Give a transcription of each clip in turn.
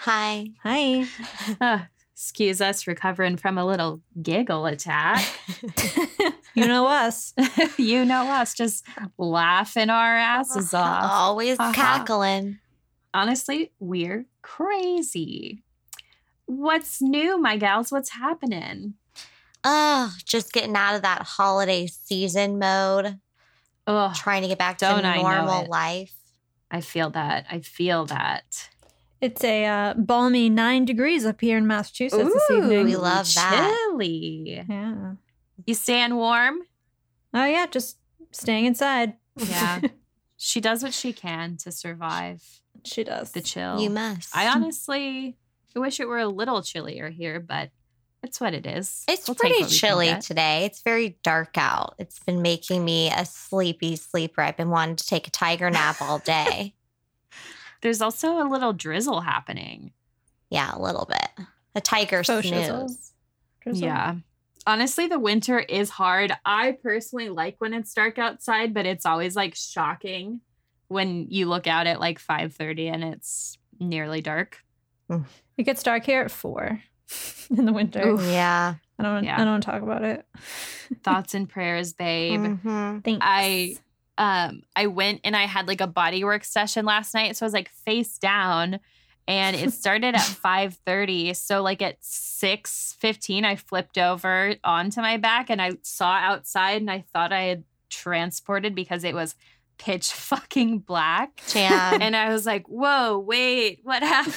Hi. Hi. Uh, excuse us recovering from a little giggle attack. You know us. you know us just laughing our asses off. Always cackling. Honestly, we're crazy. What's new, my gals? What's happening? Oh, just getting out of that holiday season mode, Oh, trying to get back to normal life. I feel that. I feel that. It's a uh, balmy nine degrees up here in Massachusetts this evening. we love that. Chilly. yeah. You staying warm? Oh yeah, just staying inside. Yeah. she does what she can to survive She does. the chill. You must. I honestly I wish it were a little chillier here, but it's what it is. It's We'll pretty what we can chilly today. It's very dark out. It's been making me a sleepy sleeper. I've been wanting to take a tiger nap all day. There's also a little drizzle happening. yeah, a little bit. A tiger Faux shizzle. snooze. Drizzle. Yeah. Honestly, the winter is hard. I personally like when it's dark outside, but it's always like shocking when you look out at like 5:30 and it's nearly dark. Mm. It gets dark here at four in the winter. Oof. Yeah. I don't. Yeah. I don't want to talk about it. Thoughts and prayers, babe. Mhm. Thanks. I um I went and I had like a bodywork session last night. So I was like face down and it started at 5:30. So like at 6:15 I flipped over onto my back and I saw outside and I thought I had transported because it was pitch fucking black. Jam. And I was like, "Whoa, wait, what happened?"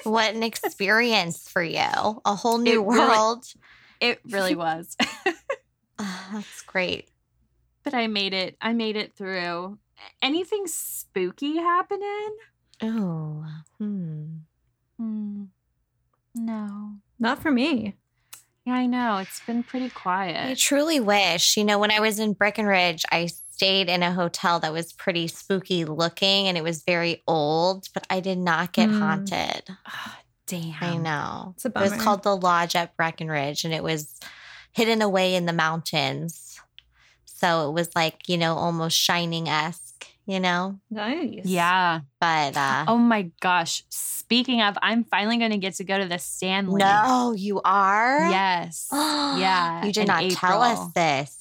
what an experience for you. A whole new It really- world. it really was. Ah, that's great. but I made it. I made it through. Anything spooky happening? Oh. Hmm. Hmm. No. Not for me. Yeah, I know. It's been pretty quiet. I truly wish, you know, when I was in Breckenridge, I stayed in a hotel that was pretty spooky looking and it was very old, but I did not get Hmm. haunted. Oh, damn. I know. It's a It was called the Lodge at Breckenridge and it was hidden away in the mountains. So it was like, you know, almost shining esque, you know? Nice. Yeah. But uh Oh my gosh. Speaking of, I'm finally going to get to go to the Stanley. no, you are? Yes. yeah. You did in not tell us this.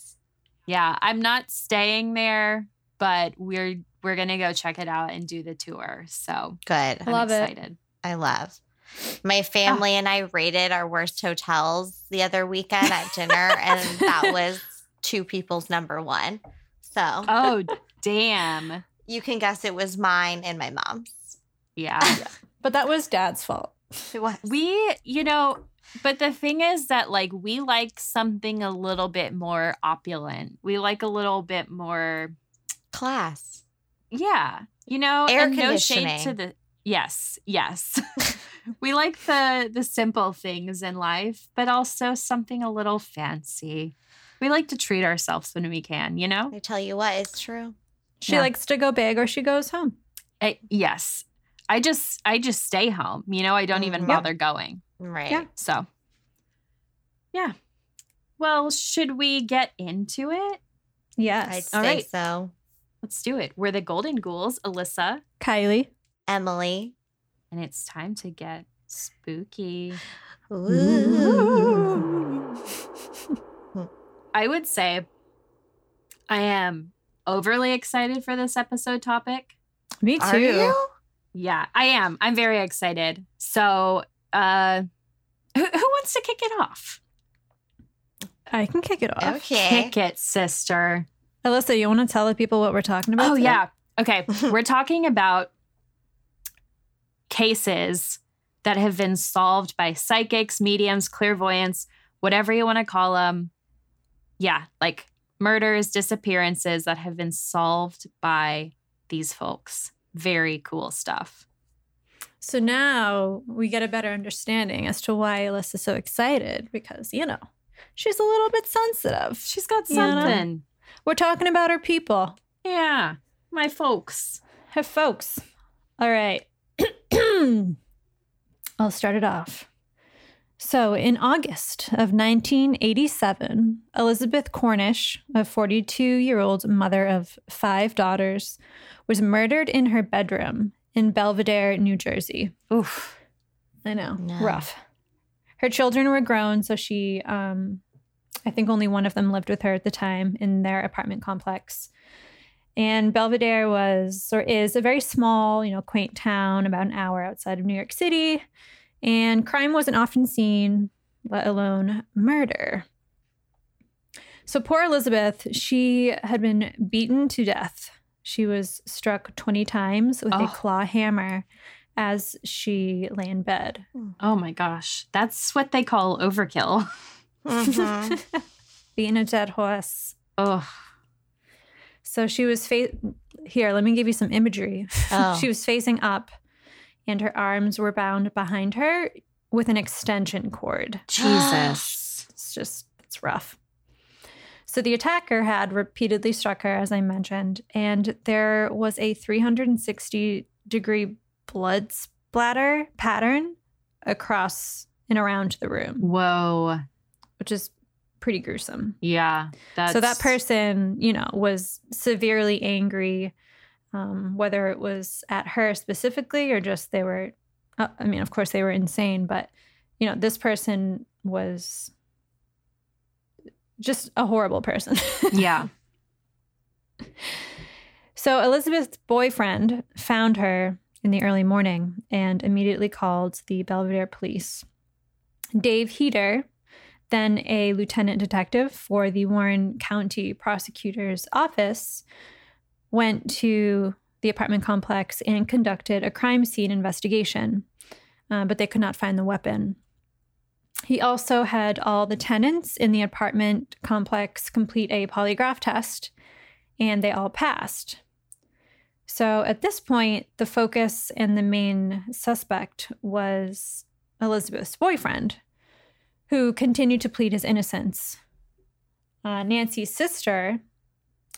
Yeah, I'm not staying there, but we're we're gonna go check it out and do the tour. So Good. I'm Love it. excited. I love. My ah. family and I rated our worst hotels the other weekend at dinner, and that was two people's number one. So Oh damn. you can guess it was mine and my mom's. Yeah. But that was dad's fault. It was. We, you know, but the thing is that like we like something a little bit more opulent. We like a little bit more class. yeah, you know, Air and no shade to the Yes, yes. we like the the simple things in life, but also something a little fancy. We like to treat ourselves when we can, you know? I tell you what, it's true. She Yeah. likes to go big or she goes home. I, eh, yes. I just I just stay home. You know, I don't even Mhm. bother going. Right. Yeah. So, yeah. Well, should we get into it? Yes. I'd All say right. so. Let's do it. We're the Golden Ghouls, Alyssa, Kylie. Emily. and it's time to get spooky. Ooh. I would say I am overly excited for this episode topic. Me too. Are you? Yeah, I am. I'm very excited. So, uh who, who wants to kick it off? I can kick it off. Okay. Kick it, sister. Alyssa, you want to tell the people what we're talking about? Oh today? yeah. Okay. We're talking about cases that have been solved by psychics, mediums, clairvoyants, whatever you want to call them. Yeah, like murders, disappearances that have been solved by these folks. Very cool stuff. So now we get a better understanding as to why Alyssa's so excited because, you know, she's a little bit sensitive. She's got You know? something. We're talking about her people, Yeah, my folks. her folks. All right. I'll start it off. So, in August of 1987, Elizabeth Cornish, a 42 year old mother of five daughters, was murdered in her bedroom in Belvidere, New Jersey. Oof. I know. No. Rough. Her children were grown, so she, um, I think only one of them lived with her at the time in their apartment complex. And Belvidere was or is a very small, you know, quaint town about an hour outside of New York City. And crime wasn't often seen, let alone murder. So poor Elizabeth, she had been beaten to death. She was struck 20 times with a Oh. claw hammer as she lay in bed. Oh my gosh. That's what they call overkill. Mhm. Beating a dead horse. Oh, So she was fa- here. Let me give you some imagery. Oh. she was facing up, and her arms were bound behind her with an extension cord. Jesus. It's just it's rough. So the attacker had repeatedly struck her, as I mentioned, and there was a 360 degree blood splatter pattern across and around the room, Whoa. which is pretty gruesome. Yeah. That's So that person, you know, was severely angry, um, whether it was at her specifically or just they were, uh, I mean, of course they were insane, but, you know, this person was just a horrible person. Yeah. So Elizabeth's boyfriend found her in the early morning and immediately called the Belvidere police. Dave Heater, then a lieutenant detective for the Warren County Prosecutor's Office, went to the apartment complex and conducted a crime scene investigation, uh, but they could not find the weapon. He also had all the tenants in the apartment complex complete a polygraph test, and they all passed. So at this point, the focus and the main suspect was Elizabeth's boyfriend, who continued to plead his innocence. Uh, Nancy's sister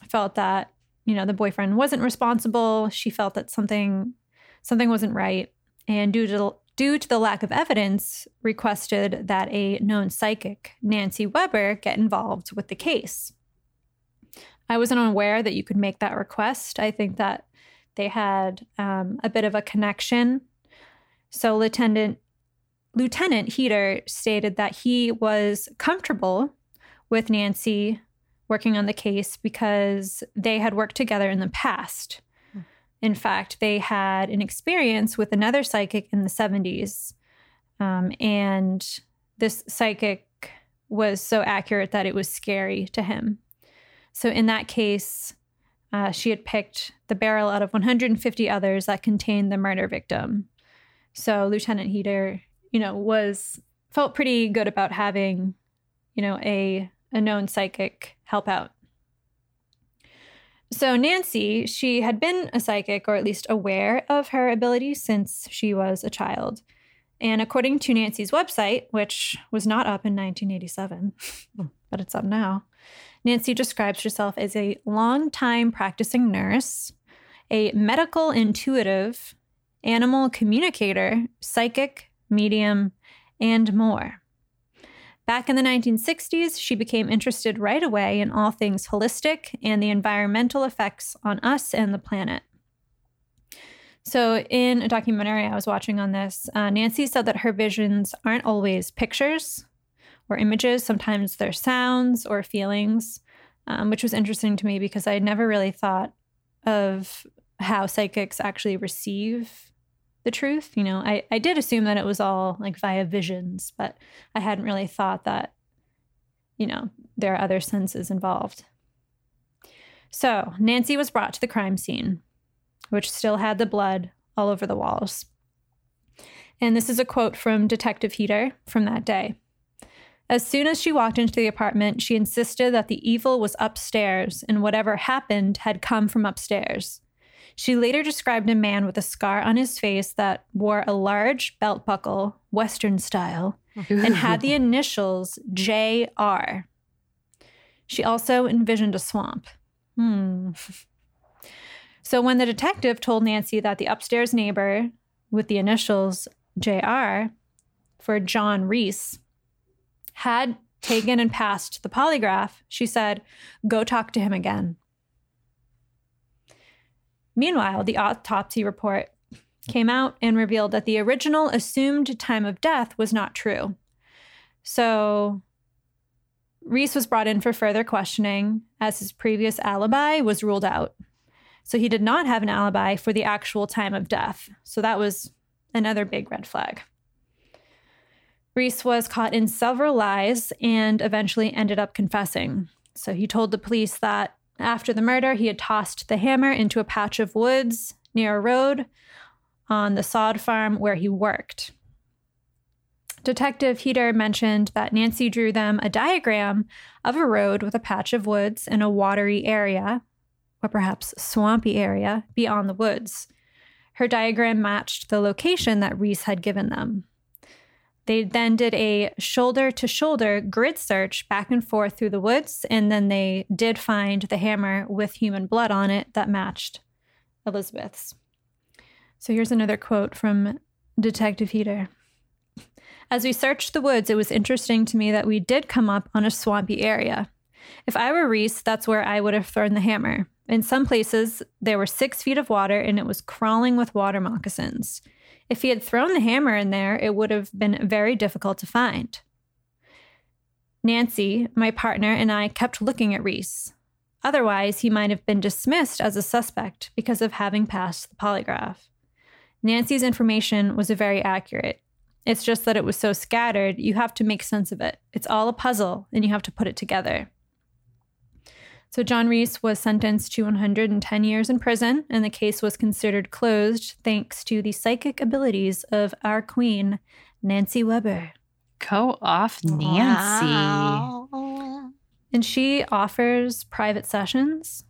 felt that you know the boyfriend wasn't responsible. She felt that something something wasn't right, and due to due to the lack of evidence, requested that a known psychic, Nancy Weber, get involved with the case. I wasn't aware that you could make that request. I think that they had um, a bit of a connection. So Lieutenant Lieutenant Heater stated that he was comfortable with Nancy working on the case because they had worked together in the past. In fact, they had an experience with another psychic in the 70s. Um, and this psychic was so accurate that it was scary to him. So, in that case, uh, she had picked the barrel out of 150 others that contained the murder victim. So, Lieutenant Heater, you know, was felt pretty good about having, you know, a a known psychic help out. So Nancy, she had been a psychic or at least aware of her abilities since she was a child. And according to Nancy's website, which was not up in 1987, but it's up now, Nancy describes herself as a long-time practicing nurse, a medical intuitive, animal communicator, psychic, medium, and more. Back in the 1960s, she became interested right away in all things holistic and the environmental effects on us and the planet. So, in a documentary I was watching on this, uh, Nancy said that her visions aren't always pictures or images, sometimes they're sounds or feelings, um, which was interesting to me because I never really thought of how psychics actually receive the truth. You know, I, I did assume that it was all like via visions, but I hadn't really thought that, you know, there are other senses involved. So Nancy was brought to the crime scene, which still had the blood all over the walls. And this is a quote from Detective Heater from that day. As soon as she walked into the apartment, she insisted that the evil was upstairs and whatever happened had come from upstairs. She later described a man with a scar on his face that wore a large belt buckle, Western style, and had the initials J.R. She also envisioned a swamp. Hmm. So when the detective told Nancy that the upstairs neighbor with the initials JR for John Reese had taken and passed the polygraph, she said, Go talk to him again. Meanwhile, the autopsy report came out and revealed that the original assumed time of death was not true. So Reese was brought in for further questioning as his previous alibi was ruled out. So he did not have an alibi for the actual time of death. So that was another big red flag. Reese was caught in several lies and eventually ended up confessing. So he told the police that after the murder, he had tossed the hammer into a patch of woods near a road on the sod farm where he worked. Detective Heater mentioned that Nancy drew them a diagram of a road with a patch of woods and a watery area, or perhaps swampy area, beyond the woods. Her diagram matched the location that Reese had given them. They then did a shoulder to shoulder grid search back and forth through the woods, and then they did find the hammer with human blood on it that matched Elizabeth's. So here's another quote from Detective Heater. As we searched the woods, it was interesting to me that we did come up on a swampy area. If I were Reese, that's where I would have thrown the hammer. In some places, there were six feet of water and it was crawling with water moccasins. If he had thrown the hammer in there, it would have been very difficult to find. Nancy, my partner, and I kept looking at Reese. Otherwise, he might have been dismissed as a suspect because of having passed the polygraph. Nancy's information was very accurate. It's just that it was so scattered, you have to make sense of it. It's all a puzzle, and you have to put it together. So, John Reese was sentenced to 110 years in prison, and the case was considered closed thanks to the psychic abilities of our queen, Nancy Weber. Go off, Nancy. Wow. And she offers private sessions.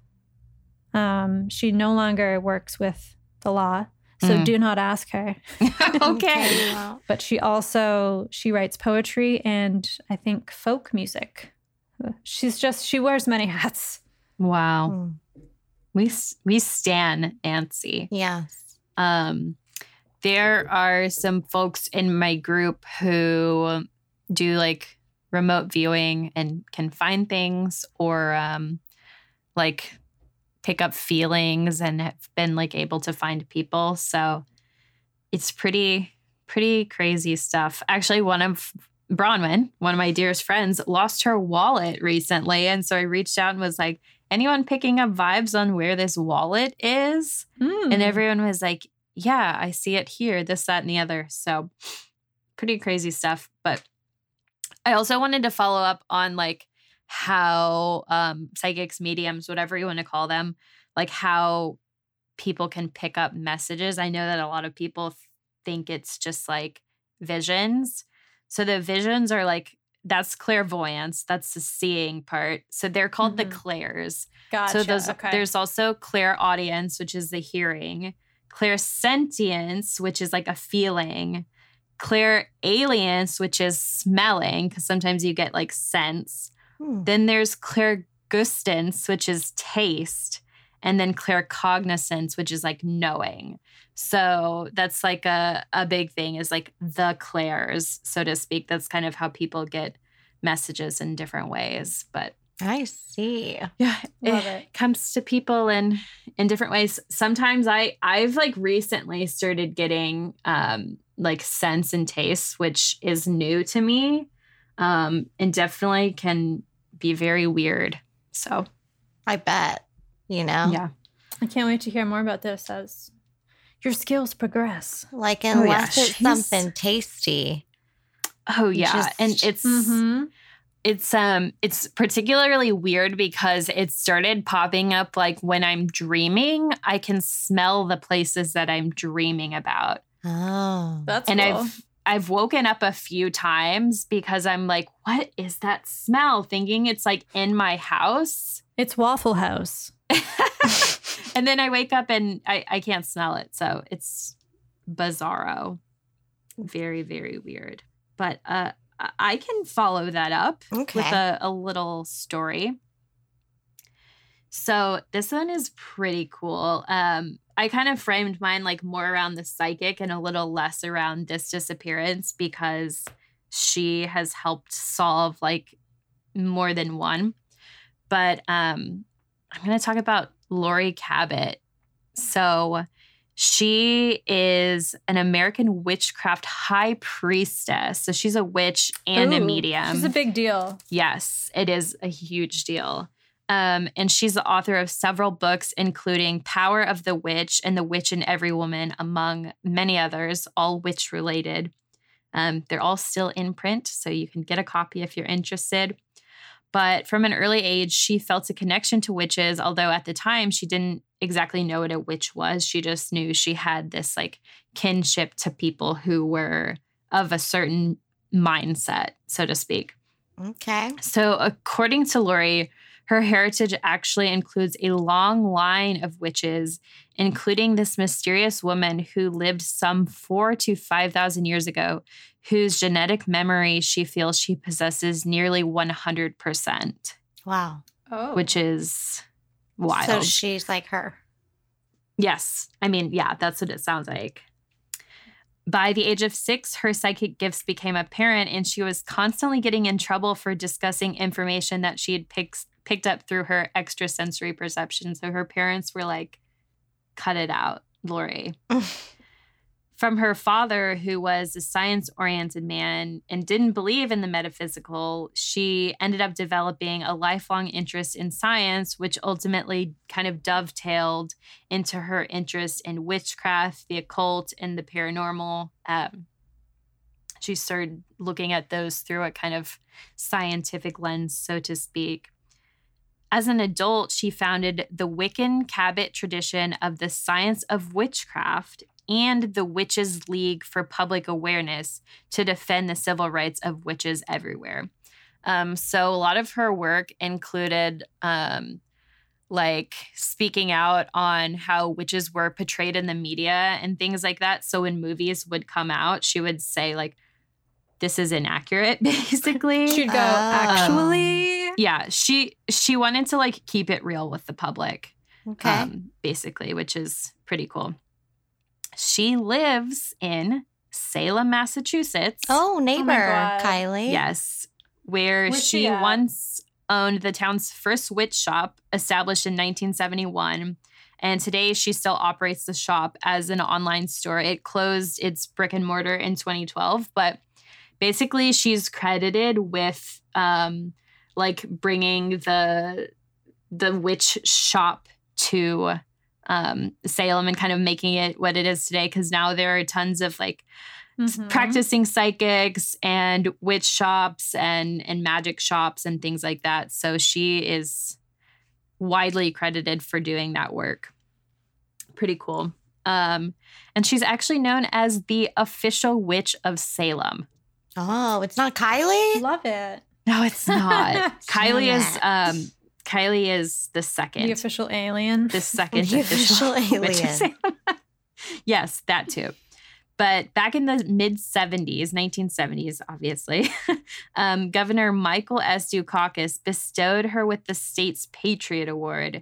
Um, she no longer works with the law, so Mm. do not ask her. okay. but she also she writes poetry and i think folk music she's just she wears many hats Wow. Mm. We we stan Nancy. Yes. Um, there are some folks in my group who do like remote viewing and can find things or um, like pick up feelings and have been like able to find people. So it's pretty, pretty crazy stuff. Actually, one of Bronwyn, one of my dearest friends, lost her wallet recently. And so I reached out and was like, anyone picking up vibes on where this wallet is? Mm. And everyone was like, yeah, I see it here, this, that, and the other. So pretty crazy stuff. But I also wanted to follow up on like how um, psychics, mediums, whatever you want to call them, like how people can pick up messages. I know that a lot of people think it's just like visions. So the visions are like, that's clairvoyance. That's the seeing part. So they're called Mhm. the clairs. gotcha. So those okay. there's also clairaudience, which is the hearing, clairsentience, which is like a feeling, clear alience, which is smelling, because sometimes you get like sense. Hmm. Then there's clear gustance, which is taste, and then claircognizance, which is like knowing. So that's like a, a big thing is like the clairs, so to speak. That's kind of how people get messages in different ways. But I see. yeah Love it, it. comes to people in in different ways sometimes i i've like recently started getting um like sense and taste which is new to me um and definitely can be very weird so I bet. You know? yeah i can't wait to hear more about this as your skills progress Like Oh, yeah. unless it's She's- something tasty. oh yeah Just- and it's mm-hmm. it's um it's particularly weird because it started popping up like when i'm dreaming i can smell the places that i'm dreaming about Oh. that's and cool. I've I've woken up a few times because I'm like, what is that smell? Thinking it's like in my house. it's waffle house and then I wake up and I, I can't smell it. So it's bizarro. Very, very weird. But uh I- can follow that up okay. with a, a little story. So this one is pretty cool. Um, I kind of framed mine like more around the psychic and a little less around this disappearance because she has helped solve like more than one. But um, I'm going to talk about Laurie Cabot. So She is an American witchcraft high priestess. So she's a witch and a Ooh, medium. She's a big deal. Yes, it is a huge deal. Um, and she's the author of several books, including Power of the Witch and The Witch in Every Woman, among many others, all witch related. Um, they're all still in print, so you can get a copy if you're interested. But from an early age, she felt a connection to witches, although at the time she didn't exactly know what a witch was. She just knew she had this like kinship to people who were of a certain mindset, so to speak. Okay. So, according to Laurie, her heritage actually includes a long line of witches, including this mysterious woman who lived some four to 5,000 years ago, whose genetic memory she feels she possesses nearly 100%, Wow. Oh. which is wild. So she's like her. Yes. I mean, yeah, that's what it sounds like. By the age of six, her psychic gifts became apparent, and she was constantly getting in trouble for discussing information that she had picked, picked up through her extrasensory perception. So her parents were like, cut it out, Laurie. From her father, who was a science oriented man and didn't believe in the metaphysical, she ended up developing a lifelong interest in science, which ultimately kind of dovetailed into her interest in witchcraft, the occult, and the paranormal. Um, she started looking at those through a kind of scientific lens, so to speak. As an adult, she founded the Wiccan Cabot tradition of the science of witchcraft and the Witches League for Public Awareness to defend the civil rights of witches everywhere. Um, so a lot of her work included um, like speaking out on how witches were portrayed in the media and things like that. So when movies would come out, she would say like, "This is inaccurate," basically. She'd go, Oh. actually. yeah, she she wanted to like keep it real with the public Okay. um, basically, which is pretty cool. She lives in Salem, Massachusetts. oh, neighbor, God. Kylie. yes, where Where's she she once owned the town's first witch shop, established in 1971. And today she still operates the shop as an online store. It closed its brick and mortar in 2012, but basically she's credited with um, like bringing the the witch shop to um, Salem and kind of making it what it is today. Because now there are tons of like Mhm. practicing psychics and witch shops and and magic shops and things like that. So she is widely credited for doing that work. Pretty cool. Um, and she's actually known as the official witch of Salem. Oh, it's not Kylie? Love it. No, it's not. Kylie is um Kylie is the second. The official alien. the second The official, official witch of alien. Yes, that too. But back in the mid 70s, 1970s, obviously, um, Governor Michael S. Dukakis bestowed her with the state's Patriot Award.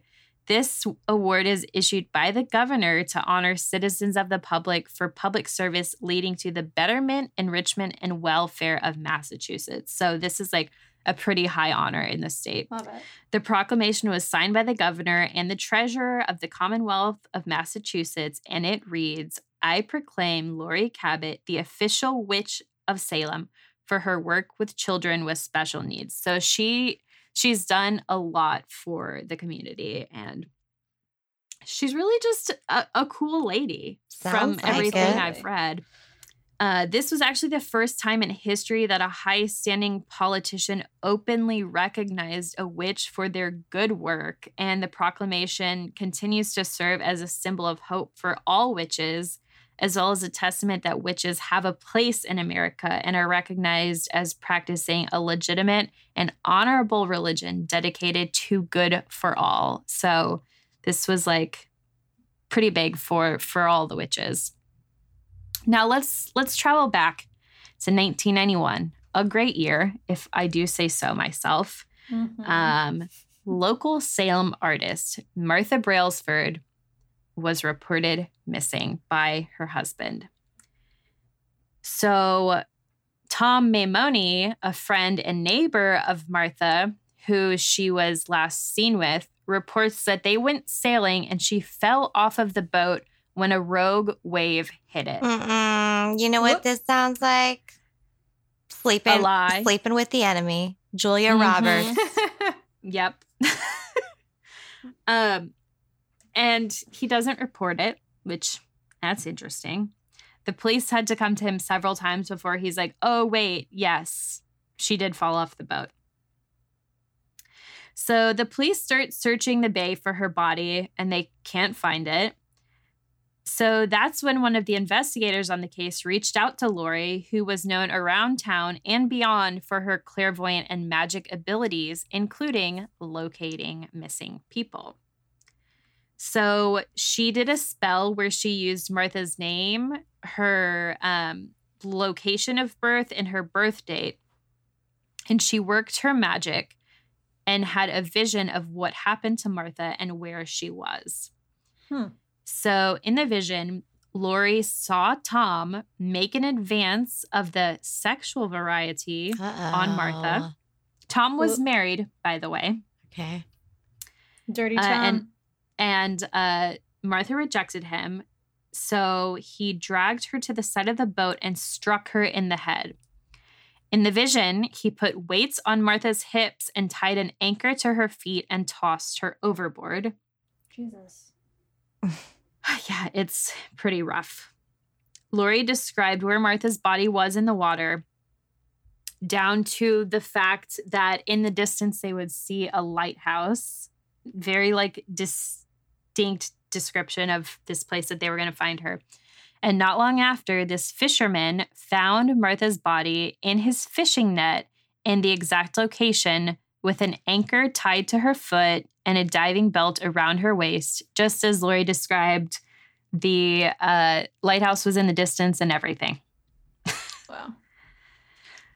This award is issued by the governor to honor citizens of the public for public service leading to the betterment, enrichment, and welfare of Massachusetts. So, this is like a pretty high honor in the state. Love it. The proclamation was signed by the governor and the treasurer of the Commonwealth of Massachusetts, and it reads I proclaim Laurie Cabot the official witch of Salem for her work with children with special needs. So she she's done a lot for the community and she's really just a, a cool lady from like everything it. I've read. Uh, this was actually the first time in history that a high standing politician openly recognized a witch for their good work. And the proclamation continues to serve as a symbol of hope for all witches, as well as a testament that witches have a place in America and are recognized as practicing a legitimate and honorable religion dedicated to good for all. So this was like pretty big for for all the witches. Now let's let's travel back to 1991, a great year, if I do say so myself. Mhm. Um, local Salem artist Martha Brailsford was reported missing by her husband. So, Tom Maimoni, a friend and neighbor of Martha, who she was last seen with, reports that they went sailing and she fell off of the boat when a rogue wave hit it. Mm-mm. You know what Whoop. this sounds like? Sleeping, A lie. sleeping with the enemy, Julia Mhm. Roberts. Yep. um, and he doesn't report it, which that's interesting. The police had to come to him several times before he's like, oh, wait, yes, she did fall off the boat. So the police start searching the bay for her body and they can't find it. So that's when one of the investigators on the case reached out to Laurie, who was known around town and beyond for her clairvoyant and magic abilities, including locating missing people. So she did a spell where she used Martha's name, her um, location of birth, and her birth date. And she worked her magic and had a vision of what happened to Martha and where she was. Hmm. So in the vision, Laurie saw Tom make an advance of the sexual variety. On Martha. Tom was married, by the way, Okay. Dirty Uh, Tom. and and uh, Martha rejected him. So he dragged her to the side of the boat and struck her in the head. In the vision, he put weights on Martha's hips and tied an anchor to her feet and tossed her overboard. Jesus. yeah, it's pretty rough. Laurie described where Martha's body was in the water, down to the fact that in the distance they would see a lighthouse. Very like distinct description of this place that they were going to find her. And not long after, this fisherman found Martha's body in his fishing net in the exact location with an anchor tied to her foot and a diving belt around her waist, just as Laurie described. The uh, lighthouse was in the distance and everything. Wow.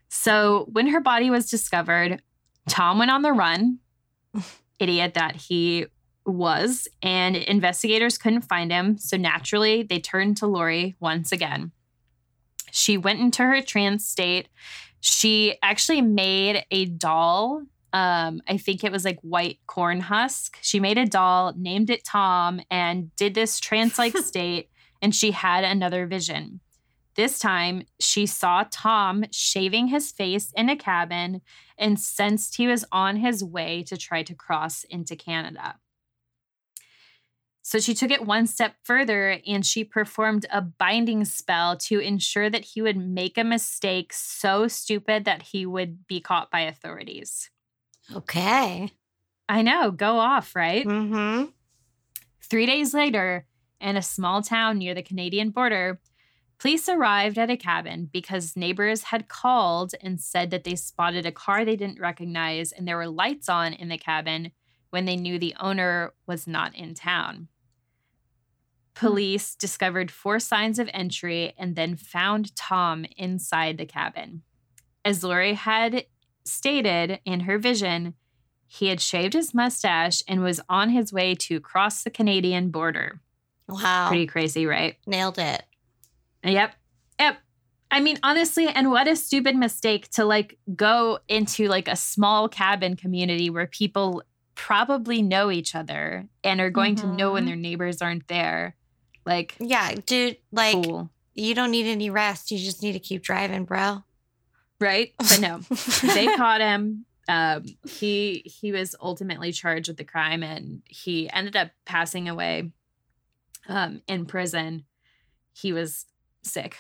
So when her body was discovered, Tom went on the run, idiot that he was, and investigators couldn't find him. So naturally, they turned to Laurie once again. She went into her trance state. She actually made a doll. Um, I think it was like white corn husk. She made a doll, named it Tom, and did this trance like state. And she had another vision. This time, she saw Tom shaving his face in a cabin and sensed he was on his way to try to cross into Canada. So she took it one step further and she performed a binding spell to ensure that he would make a mistake so stupid that he would be caught by authorities. Okay. I know, go off, right? Mm-hmm. Three days later, in a small town near the Canadian border, police arrived at a cabin because neighbors had called and said that they spotted a car they didn't recognize and there were lights on in the cabin when they knew the owner was not in town. Police discovered four signs of entry and then found Tom inside the cabin. As Laurie had stated in her vision, he had shaved his mustache and was on his way to cross the Canadian border. Wow. Pretty crazy, right? Nailed it. Yep. Yep. I mean, honestly, and what a stupid mistake to like go into like a small cabin community where people probably know each other and are going to know when Mhm. their neighbors aren't there. Like, Yeah, dude, like cool. you don't need any rest. You just need to keep driving, bro. Right? But no, they caught him. Um, he he was ultimately charged with the crime and he ended up passing away um, in prison. He was sick.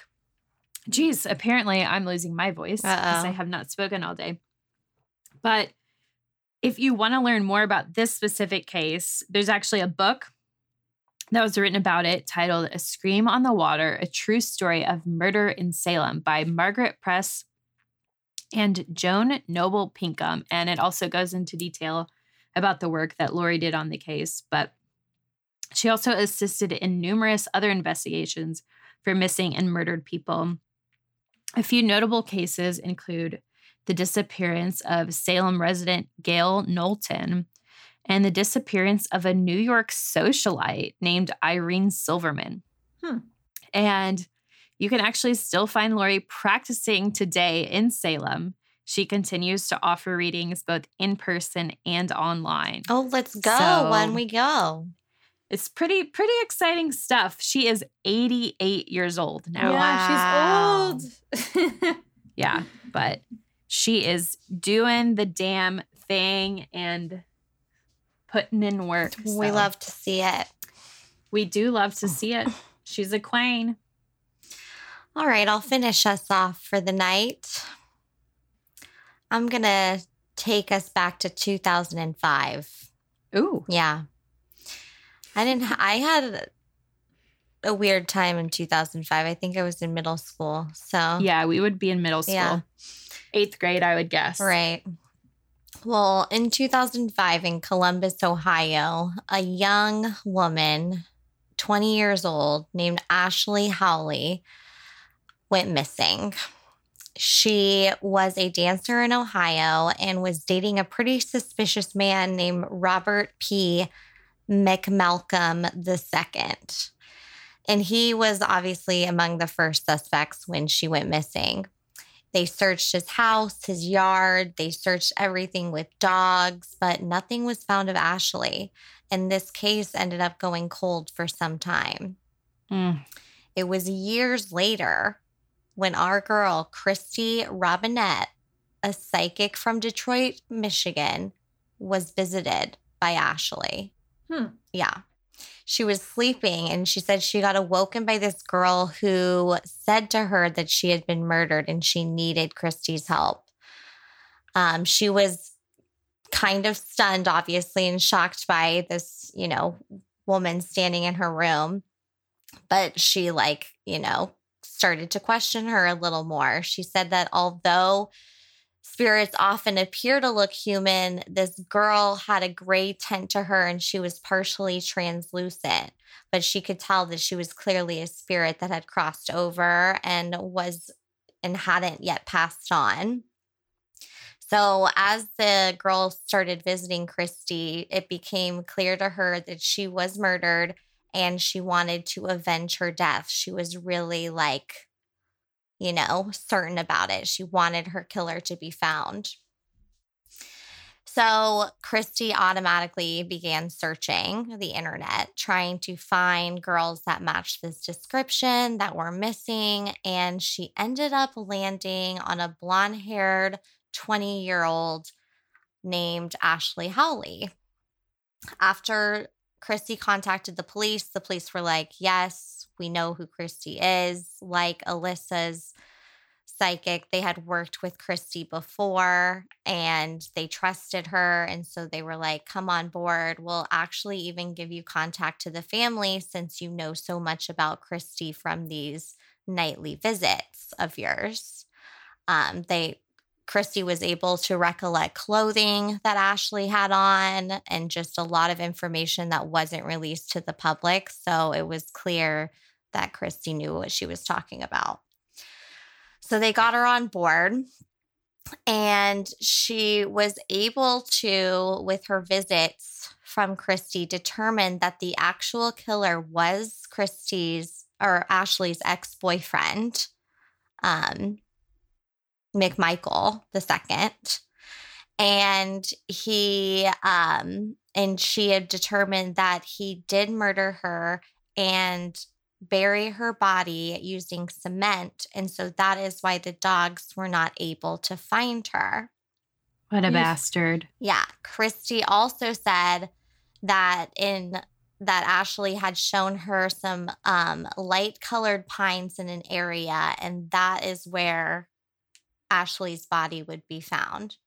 Geez, apparently I'm losing my voice because I have not spoken all day. But if you want to learn more about this specific case, there's actually a book that was written about it titled A Scream on the Water A True Story of Murder in Salem by Margaret Press and Joan Noble Pinkham. And it also goes into detail about the work that Laurie did on the case. But she also assisted in numerous other investigations for missing and murdered people. A few notable cases include the disappearance of Salem resident Gail Knowlton and the disappearance of a New York socialite named Irene Silverman. Hmm. And you can actually still find Laurie practicing today in Salem. She continues to offer readings both in person and online. oh, let's go So- when we go. it's pretty pretty exciting stuff. She is 88 years old now. Yeah, she's old. Yeah, but she is doing the damn thing and putting in work. We so love to see it. we do love to oh. see it. She's a queen. All right, I'll finish us off for the night. I'm going to take us back to 2005. Ooh. Yeah. I didn't, I had a weird time in 2005. I think I was in middle school. So, Yeah, we would be in middle school. Yeah. Eighth grade, I would guess. Right. Well, in 2005 in Columbus, Ohio, a young woman, 20 years old, named Ashley Howley, went missing. She was a dancer in Ohio and was dating a pretty suspicious man named Robert P. McMalcolm II. And he was obviously among the first suspects when she went missing. They searched his house, his yard, they searched everything with dogs, but nothing was found of Ashley. And this case ended up going cold for some time. Mm. It was years later when our girl, Kristy Robinett, a psychic from Detroit, Michigan, was visited by Ashley. Hmm. Yeah. She was sleeping and she said she got awoken by this girl who said to her that she had been murdered and she needed Kristy's help. Um, she was kind of stunned, obviously, and shocked by this, you know, woman standing in her room. But she, like, you know, started to question her a little more. She said that although spirits often appear to look human, this girl had a gray tint to her and she was partially translucent. But she could tell that she was clearly a spirit that had crossed over and was and hadn't yet passed on. So, as the girl started visiting Kristy, it became clear to her that she was murdered and she wanted to avenge her death. She was really like, you know, certain about it. She wanted her killer to be found. So Kristy automatically began searching the internet, trying to find girls that matched this description that were missing. And she ended up landing on a blonde haired 20 year old named Ashley Howley. After Kristy contacted the police, the police were like, Yes, we know who Kristy is. Like Alyssa's psychic, they had worked with Kristy before and they trusted her. And so they were like, Come on board. We'll actually even give you contact to the family since you know so much about Kristy from these nightly visits of yours. Um, they Kristy was able to recollect clothing that Ashley had on and just a lot of information that wasn't released to the public. So it was clear that Kristy knew what she was talking about. So they got her on board and she was able to, with her visits from Kristy, determine that the actual killer was Kristy's or Ashley's ex boyfriend. Um, McMichael the second. And he um and she had determined that he did murder her and bury her body using cement. And so that is why the dogs were not able to find her. What a Yes. bastard. Yeah. Kristy also said that in that Ashley had shown her some um, light colored pines in an area, and that is where Ashley's body would be found.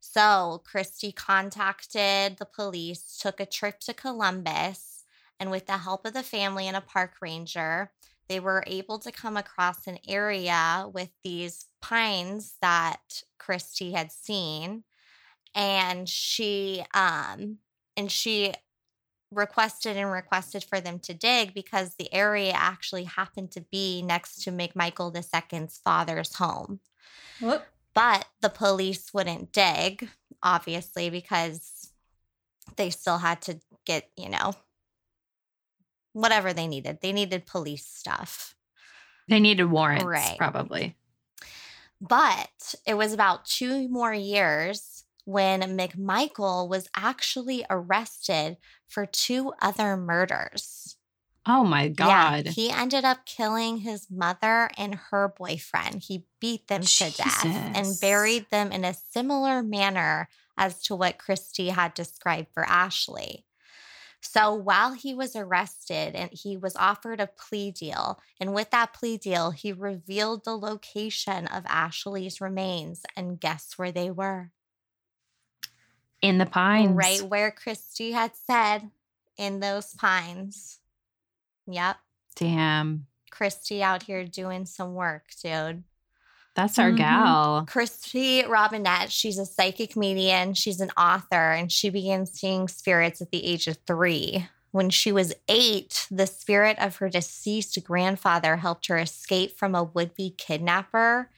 So Kristy contacted the police, took a trip to Columbus, and with the help of the family and a park ranger, they were able to come across an area with these pines that Kristy had seen. And she um and she requested and requested for them to dig because the area actually happened to be next to McMichael II's father's home. Whoop. But the police wouldn't dig, obviously, because they still had to get, you know, whatever they needed. They needed police stuff. They needed warrants, Right. probably. But it was about two more years when McMichael was actually arrested for two other murders. Oh my God. Yeah, he ended up killing his mother and her boyfriend. He beat them to death and buried them in a similar manner as to what Kristy had described for Ashley. So while he was arrested and he was offered a plea deal, and with that plea deal, he revealed the location of Ashley's remains. And guess where they were? In the pines. Right where Kristy had said in those pines. Yep. Damn. Kristy out here doing some work, dude. That's our Mhm. gal. Kristy Robinett, she's a psychic medium, she's an author, and she began seeing spirits at the age of three. When she was eight, the spirit of her deceased grandfather helped her escape from a would be kidnapper.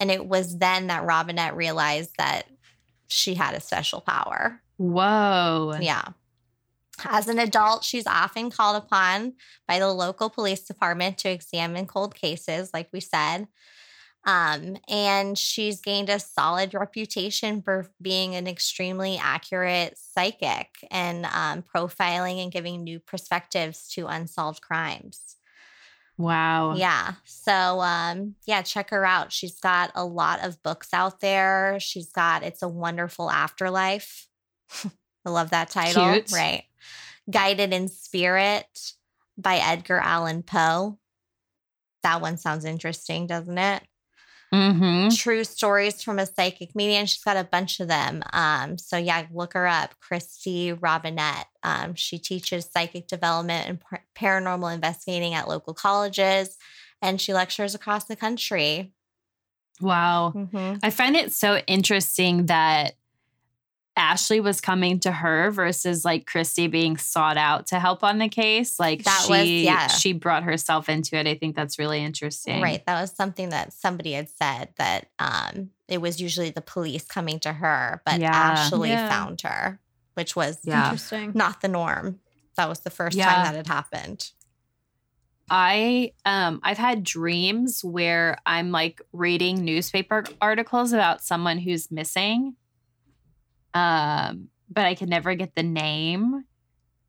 And it was then that Robinett realized that she had a special power. Whoa. Yeah. As an adult, she's often called upon by the local police department to examine cold cases, like we said. Um, and she's gained a solid reputation for being an extremely accurate psychic and um, profiling and giving new perspectives to unsolved crimes. Wow. Yeah. So um yeah, check her out. She's got a lot of books out there. She's got It's a Wonderful Afterlife. I love that title. Cute. Right. Guided in Spirit by Edgar Allan Poe. That one sounds interesting, doesn't it? Mm-hmm. True stories from a psychic medium. She's got a bunch of them. Um, so yeah, look her up, Kristy Robinett. Um, she teaches psychic development and par- paranormal investigating at local colleges, and she lectures across the country. Wow. Mhm. I find it so interesting that Ashley was coming to her versus like Kristy being sought out to help on the case. Like That she, was- yeah. she brought herself into it. I think that's really interesting. Right. That was something that somebody had said that um, it was usually the police coming to her, but Yeah. Ashley Yeah. found her, which was Yeah. Interesting. not the norm. That was the first Yeah. time that had happened. I um I've had dreams where I'm like reading newspaper articles about someone who's missing. Um but I can never get the name.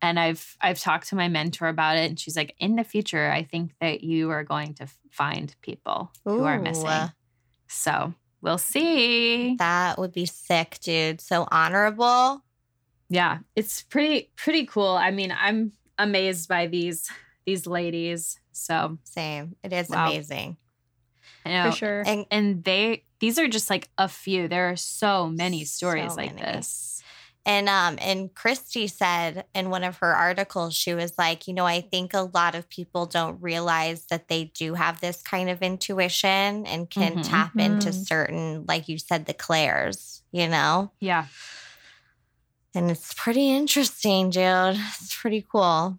And I've I've talked to my mentor about it and she's like in the future I think that you are going to find people who are missing. So, we'll see. That would be sick, dude. So honorable. Yeah, it's pretty pretty cool. I mean, I'm amazed by these these ladies. So, Same. It is Wow. amazing. I know For sure. And and they these are just like a few there are so many stories So like many. this And um and Kristy said in one of her articles, she was like, you know, I think a lot of people don't realize that they do have this kind of intuition and can Mhm. tap into Mhm. certain, like you said, the clairs, you know? yeah And it's pretty interesting, dude. It's pretty cool.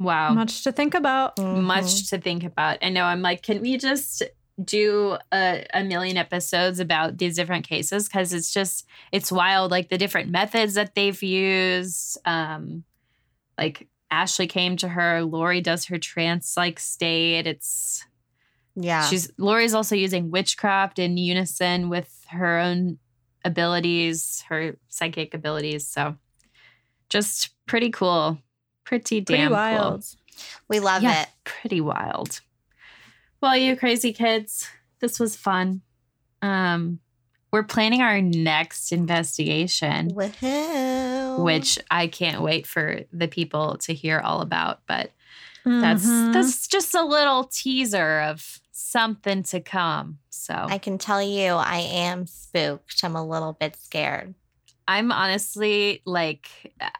wow Much to think about. Mhm. much to think about i know i'm like can we just do a, a million episodes about these different cases because it's just it's wild like the different methods that they've used um like ashley came to her Laurie does her trance like state it's Yeah. She's Laurie's also using witchcraft in unison with her own abilities, her psychic abilities. So just pretty cool. Pretty Pretty damn wild. we love Yeah. it. Pretty wild. Well, you crazy kids, this was fun. Um we're planning our next investigation, Woohoo. which I can't wait for the people to hear all about, but that's Mhm. that's just a little teaser of something to come. So I can tell you I am spooked. I'm a little bit scared. I'm honestly like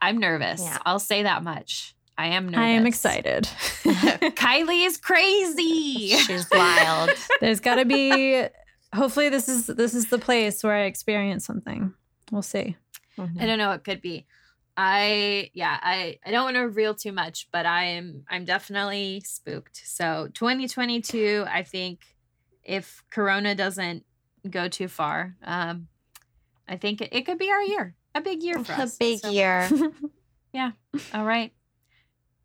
I'm nervous. Yeah. I'll say that much. I am nervous. I am excited. Kylie is crazy. She's wild. There's got to be. Hopefully, this is this is the place where I experience something. We'll see. I don't know. It could be. I yeah. I I don't want to reveal too much, but I am I'm definitely spooked. So 2022. I think if Corona doesn't go too far, um, I think it, it could be our year. A big year for us. a big So- year. Yeah. All right.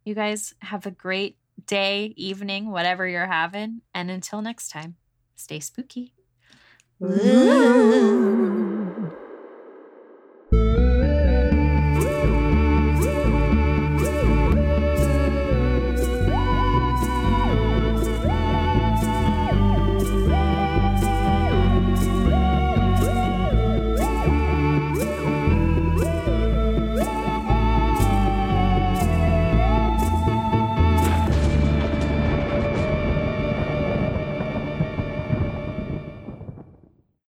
You guys have a great day, evening, whatever you're having. And until next time, stay spooky. Ooh.